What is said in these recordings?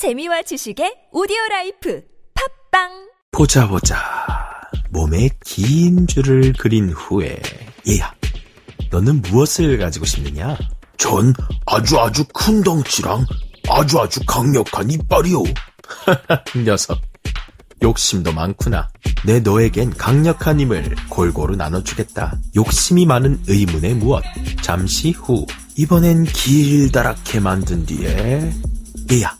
재미와 지식의 오디오 라이프 팝빵 보자 보자. 몸에 긴 줄을 그린 후에 얘야, 너는 무엇을 가지고 싶느냐? 전 아주 아주 큰 덩치랑 아주 아주 강력한 이빨이요. 녀석, 욕심도 많구나. 내 너에겐 강력한 힘을 골고루 나눠주겠다. 욕심이 많은 의문의 무엇? 잠시 후, 이번엔 길다랗게 만든 뒤에 얘야,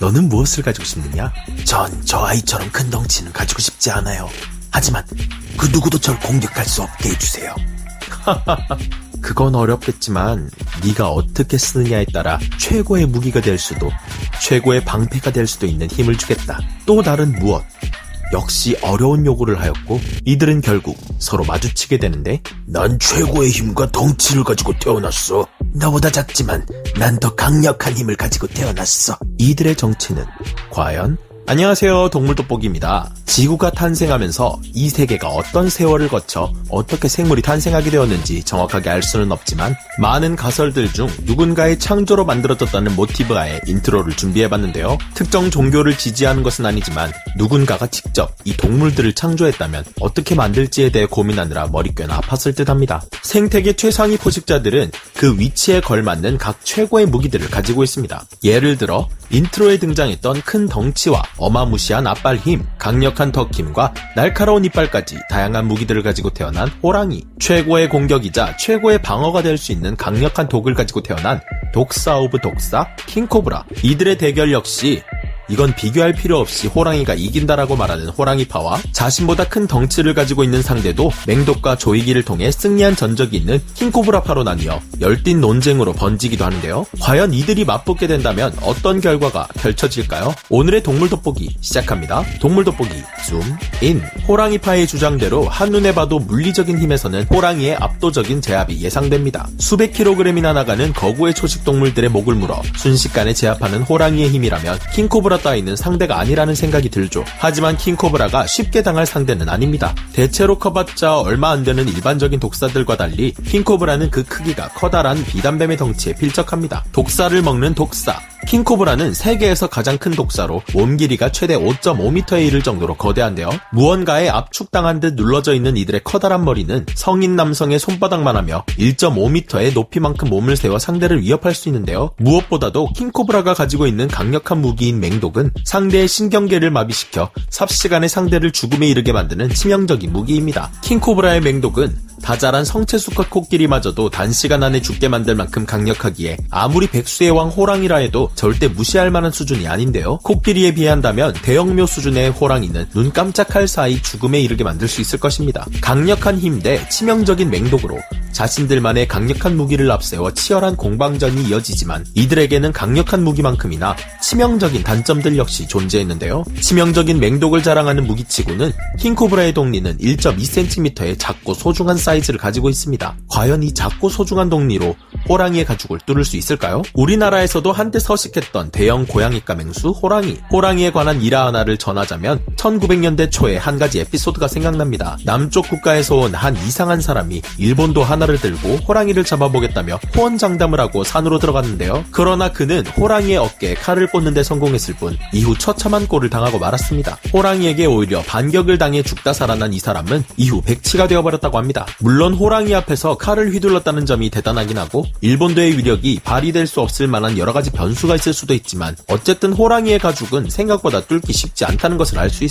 너는 무엇을 가지고 싶느냐? 전 저 아이처럼 큰 덩치는 가지고 싶지 않아요. 하지만 그 누구도 절 공격할 수 없게 해주세요. 그건 어렵겠지만 네가 어떻게 쓰느냐에 따라 최고의 무기가 될 수도 최고의 방패가 될 수도 있는 힘을 주겠다. 또 다른 무엇? 역시 어려운 요구를 하였고 이들은 결국 서로 마주치게 되는데 난 최고의 힘과 덩치를 가지고 태어났어. 너보다 작지만 난 더 강력한 힘을 가지고 태어났어. 이들의 정체는 과연 안녕하세요 동물돋보기입니다. 지구가 탄생하면서 이 세계가 어떤 세월을 거쳐 어떻게 생물이 탄생하게 되었는지 정확하게 알 수는 없지만 많은 가설들 중 누군가의 창조로 만들어졌다는 모티브하에 인트로를 준비해봤는데요. 특정 종교를 지지하는 것은 아니지만 누군가가 직접 이 동물들을 창조했다면 어떻게 만들지에 대해 고민하느라 머리 꽤나 아팠을 듯 합니다. 생태계 최상위 포식자들은 그 위치에 걸맞는 각 최고의 무기들을 가지고 있습니다. 예를 들어 인트로에 등장했던 큰 덩치와 어마무시한 앞발 힘, 강력한 턱 힘과 날카로운 이빨까지 다양한 무기들을 가지고 태어난 호랑이, 최고의 공격이자 최고의 방어가 될 수 있는 강력한 독을 가지고 태어난 독사 of 독사, 킹코브라. 이들의 대결 역시 이건 비교할 필요 없이 호랑이가 이긴다라고 말하는 호랑이파와 자신보다 큰 덩치를 가지고 있는 상대도 맹독과 조이기를 통해 승리한 전적이 있는 킹코브라파로 나뉘어 열띤 논쟁으로 번지기도 하는데요. 과연 이들이 맞붙게 된다면 어떤 결과가 펼쳐질까요? 오늘의 동물 돋보기 시작합니다. 동물 돋보기 줌 인. 호랑이파의 주장대로 한눈에 봐도 물리적인 힘에서는 호랑이의 압도적인 제압이 예상됩니다. 수백 킬로그램이나 나가는 거구의 초식 동물들의 목을 물어 순식간에 제압하는 호랑이의 힘이라면 킹코브라 따위는 상대가 아니라는 생각이 들죠. 하지만 킹코브라가 쉽게 당할 상대는 아닙니다. 대체로 커봤자 얼마 안 되는 일반적인 독사들과 달리 킹코브라는 그 크기가 커다란 비단뱀의 덩치에 필적합니다. 독사를 먹는 독사. 킹코브라는 세계에서 가장 큰 독사로 몸 길이가 최대 5.5m에 이를 정도로 거대한데요. 무언가에 압축당한 듯 눌러져 있는 이들의 커다란 머리는 성인 남성의 손바닥만 하며 1.5m의 높이만큼 몸을 세워 상대를 위협할 수 있는데요. 무엇보다도 킹코브라가 가지고 있는 강력한 무기인 맹독은 상대의 신경계를 마비시켜 삽시간에 상대를 죽음에 이르게 만드는 치명적인 무기입니다. 킹코브라의 맹독은 다 자란 성체 수컷 코끼리마저도 단시간 안에 죽게 만들 만큼 강력하기에 아무리 백수의 왕 호랑이라 해도 절대 무시할 만한 수준이 아닌데요. 코끼리에 비한다면 대형묘 수준의 호랑이는 눈 깜짝할 사이 죽음에 이르게 만들 수 있을 것입니다. 강력한 힘 대 치명적인 맹독으로 자신들만의 강력한 무기를 앞세워 치열한 공방전이 이어지지만 이들에게는 강력한 무기만큼이나 치명적인 단점들 역시 존재했는데요. 치명적인 맹독을 자랑하는 무기치고는 킹코브라의 독리는 1.2cm의 작고 소중한 사이 즈를 가지고 있습니다. 과연 이 작고 소중한 독리로 호랑이의 가죽을 뚫을 수 있을까요? 우리나라에서도 한때 서식했던 대형 고양이과 맹수 호랑이. 호랑이에 관한 일화 하나를 전하자면 1900년대 초에 한 가지 에피소드가 생각납니다. 남쪽 국가에서 온 한 이상한 사람이 일본도 하나를 들고 호랑이를 잡아보겠다며 호언장담을 하고 산으로 들어갔는데요. 그러나 그는 호랑이의 어깨에 칼을 꽂는 데 성공했을 뿐 이후 처참한 꼴을 당하고 말았습니다. 호랑이에게 오히려 반격을 당해 죽다 살아난 이 사람은 이후 백치가 되어버렸다고 합니다. 물론 호랑이 앞에서 칼을 휘둘렀다는 점이 대단하긴 하고 일본도의 위력이 발휘될 수 없을 만한 여러 가지 변수가 있을 수도 있지만 어쨌든 호랑이의 가죽은 생각보다 뚫기 쉽지 않다는 것을 알 수 있습니다.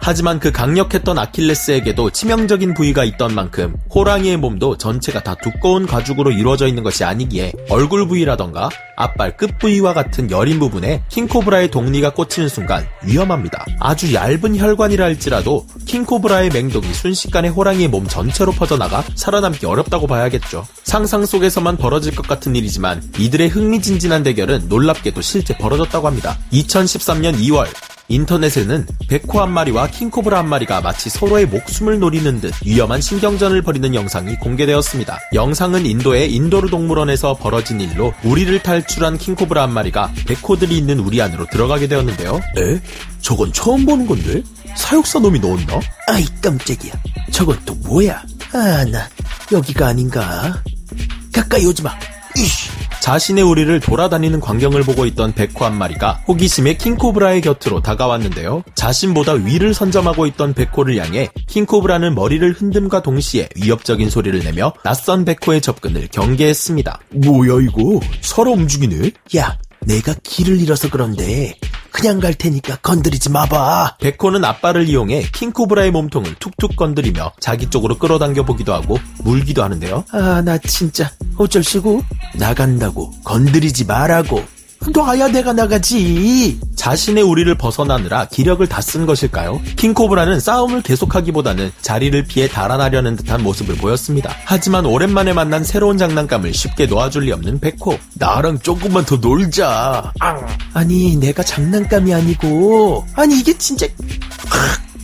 하지만 그 강력했던 아킬레스에게도 치명적인 부위가 있던 만큼 호랑이의 몸도 전체가 다 두꺼운 가죽으로 이루어져 있는 것이 아니기에 얼굴 부위라던가 앞발 끝 부위와 같은 여린 부분에 킹코브라의 독리가 꽂히는 순간 위험합니다. 아주 얇은 혈관이라 할지라도 킹코브라의 맹독이 순식간에 호랑이의 몸 전체로 퍼져나가 살아남기 어렵다고 봐야겠죠. 상상 속에서만 벌어질 것 같은 일이지만 이들의 흥미진진한 대결은 놀랍게도 실제 벌어졌다고 합니다. 2013년 2월 인터넷에는 백호 한 마리와 킹코브라 한 마리가 마치 서로의 목숨을 노리는 듯 위험한 신경전을 벌이는 영상이 공개되었습니다. 영상은 인도의 인도르 동물원에서 벌어진 일로 우리를 탈출한 킹코브라 한 마리가 백호들이 있는 우리 안으로 들어가게 되었는데요. 에? 저건 처음 보는 건데? 사육사 놈이 넣었나? 아이 깜짝이야. 저건 또 뭐야? 아, 나 여기가 아닌가? 가까이 오지 마. 이씨. 자신의 우리를 돌아다니는 광경을 보고 있던 백호 한 마리가 호기심에 킹코브라의 곁으로 다가왔는데요. 자신보다 위를 선점하고 있던 백호를 향해 킹코브라는 머리를 흔듦과 동시에 위협적인 소리를 내며 낯선 백호의 접근을 경계했습니다. 뭐야 이거? 서로 움직이네? 야, 내가 길을 잃어서 그런데 그냥 갈 테니까 건드리지 마봐. 백호는 앞발을 이용해 킹코브라의 몸통을 툭툭 건드리며 자기 쪽으로 끌어당겨 보기도 하고 물기도 하는데요. 아, 나 진짜 어쩔 시고 나간다고 건드리지 말라고. 놔야 내가 나가지. 자신의 우리를 벗어나느라 기력을 다 쓴 것일까요? 킹코브라는 싸움을 계속하기보다는 자리를 피해 달아나려는 듯한 모습을 보였습니다. 하지만 오랜만에 만난 새로운 장난감을 쉽게 놓아줄 리 없는 백호. 나랑 조금만 더 놀자. 아니, 내가 장난감이 아니고. 아니, 이게 진짜.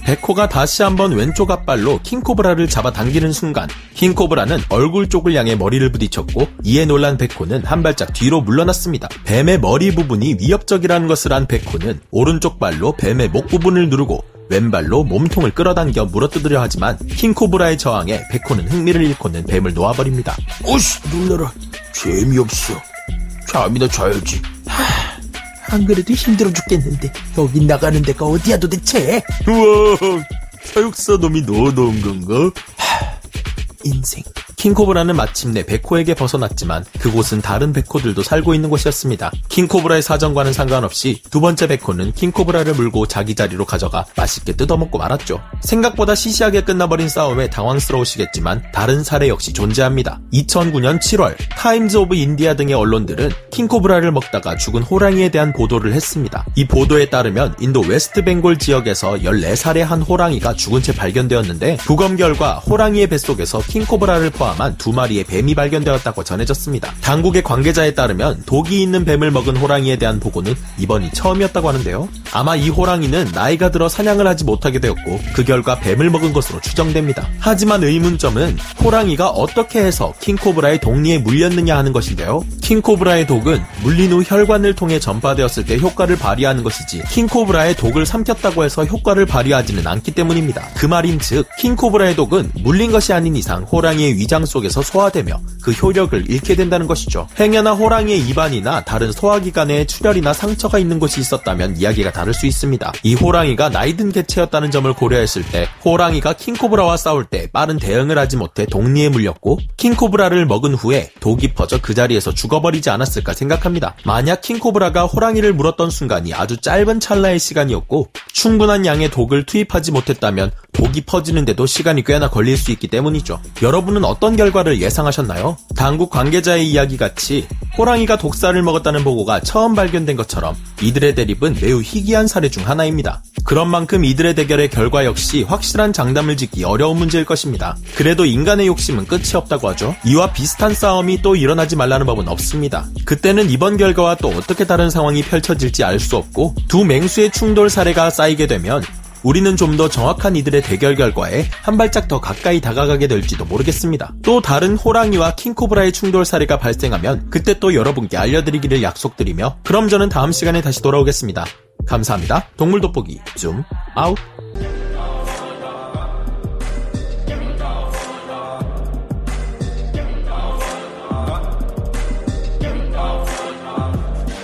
백호가 다시 한번 왼쪽 앞발로 킹코브라를 잡아당기는 순간 킹코브라는 얼굴 쪽을 향해 머리를 부딪혔고 이에 놀란 백호는 한 발짝 뒤로 물러났습니다. 뱀의 머리 부분이 위협적이라는 것을 안 백호는 오른쪽 발로 뱀의 목 부분을 누르고 왼발로 몸통을 끌어당겨 물어뜯으려 하지만 킹코브라의 저항에 백호는 흥미를 잃고는 뱀을 놓아버립니다. 오씨, 놀라라. 재미없어. 잠이나 자야지. 안 그래도 힘들어 죽겠는데 여기 나가는 데가 어디야 도대체? 우와, 사육사 놈이 넣어놓은 건가? 인생 킹코브라는 마침내 백호에게 벗어났지만 그곳은 다른 백호들도 살고 있는 곳이었습니다. 킹코브라의 사정과는 상관없이 두 번째 백호는 킹코브라를 물고 자기 자리로 가져가 맛있게 뜯어먹고 말았죠. 생각보다 시시하게 끝나버린 싸움에 당황스러우시겠지만 다른 사례 역시 존재합니다. 2009년 7월 타임즈 오브 인디아 등의 언론들은 킹코브라를 먹다가 죽은 호랑이에 대한 보도를 했습니다. 이 보도에 따르면 인도 웨스트 벵골 지역에서 14살의 한 호랑이가 죽은 채 발견되었는데 부검 결과 호랑이의 뱃속에서 킹코브라를 포함 포함한 두 마리의 뱀이 발견되었다고 전해졌습니다. 당국의 관계자에 따르면 독이 있는 뱀을 먹은 호랑이에 대한 보고는 이번이 처음이었다고 하는데요. 아마 이 호랑이는 나이가 들어 사냥을 하지 못하게 되었고 그 결과 뱀을 먹은 것으로 추정됩니다. 하지만 의문점은 호랑이가 어떻게 해서 킹코브라의 독리에 물렸느냐 하는 것인데요. 킹코브라의 독은 물린 후 혈관을 통해 전파되었을 때 효과를 발휘하는 것이지 킹코브라의 독을 삼켰다고 해서 효과를 발휘하지는 않기 때문입니다. 그 말인 즉 킹코브라의 독은 물린 것이 아닌 이상 호랑이의 위장 위장 속에서 소화되며 그 효력을 잃게 된다는 것이죠. 행여나 호랑이의 입안이나 다른 소화기관에 출혈이나 상처가 있는 곳이 있었다면 이야기가 다를 수 있습니다. 이 호랑이가 나이든 개체였다는 점을 고려했을 때 호랑이가 킹코브라와 싸울 때 빠른 대응을 하지 못해 독리에 물렸고 킹코브라를 먹은 후에 독이 퍼져 그 자리에서 죽어버리지 않았을까 생각합니다. 만약 킹코브라가 호랑이를 물었던 순간이 아주 짧은 찰나의 시간이었고 충분한 양의 독을 투입하지 못했다면 독이 퍼지는데도 시간이 꽤나 걸릴 수 있기 때문이죠. 여러분은 어떤 결과를 예상하셨나요? 당국 관계자의 이야기 같이 호랑이가 독사를 먹었다는 보고가 처음 발견된 것처럼 이들의 대립은 매우 희귀한 사례 중 하나입니다. 그런 만큼 이들의 대결의 결과 역시 확실한 장담을 짓기 어려운 문제일 것입니다. 그래도 인간의 욕심은 끝이 없다고 하죠. 이와 비슷한 싸움이 또 일어나지 말라는 법은 없습니다. 그때는 이번 결과와 또 어떻게 다른 상황이 펼쳐질지 알 수 없고 두 맹수의 충돌 사례가 쌓이게 되면 우리는 좀 더 정확한 이들의 대결 결과에 한 발짝 더 가까이 다가가게 될지도 모르겠습니다. 또 다른 호랑이와 킹코브라의 충돌 사례가 발생하면 그때 또 여러분께 알려드리기를 약속드리며 그럼 저는 다음 시간에 다시 돌아오겠습니다. 감사합니다. 동물 돋보기 줌 아웃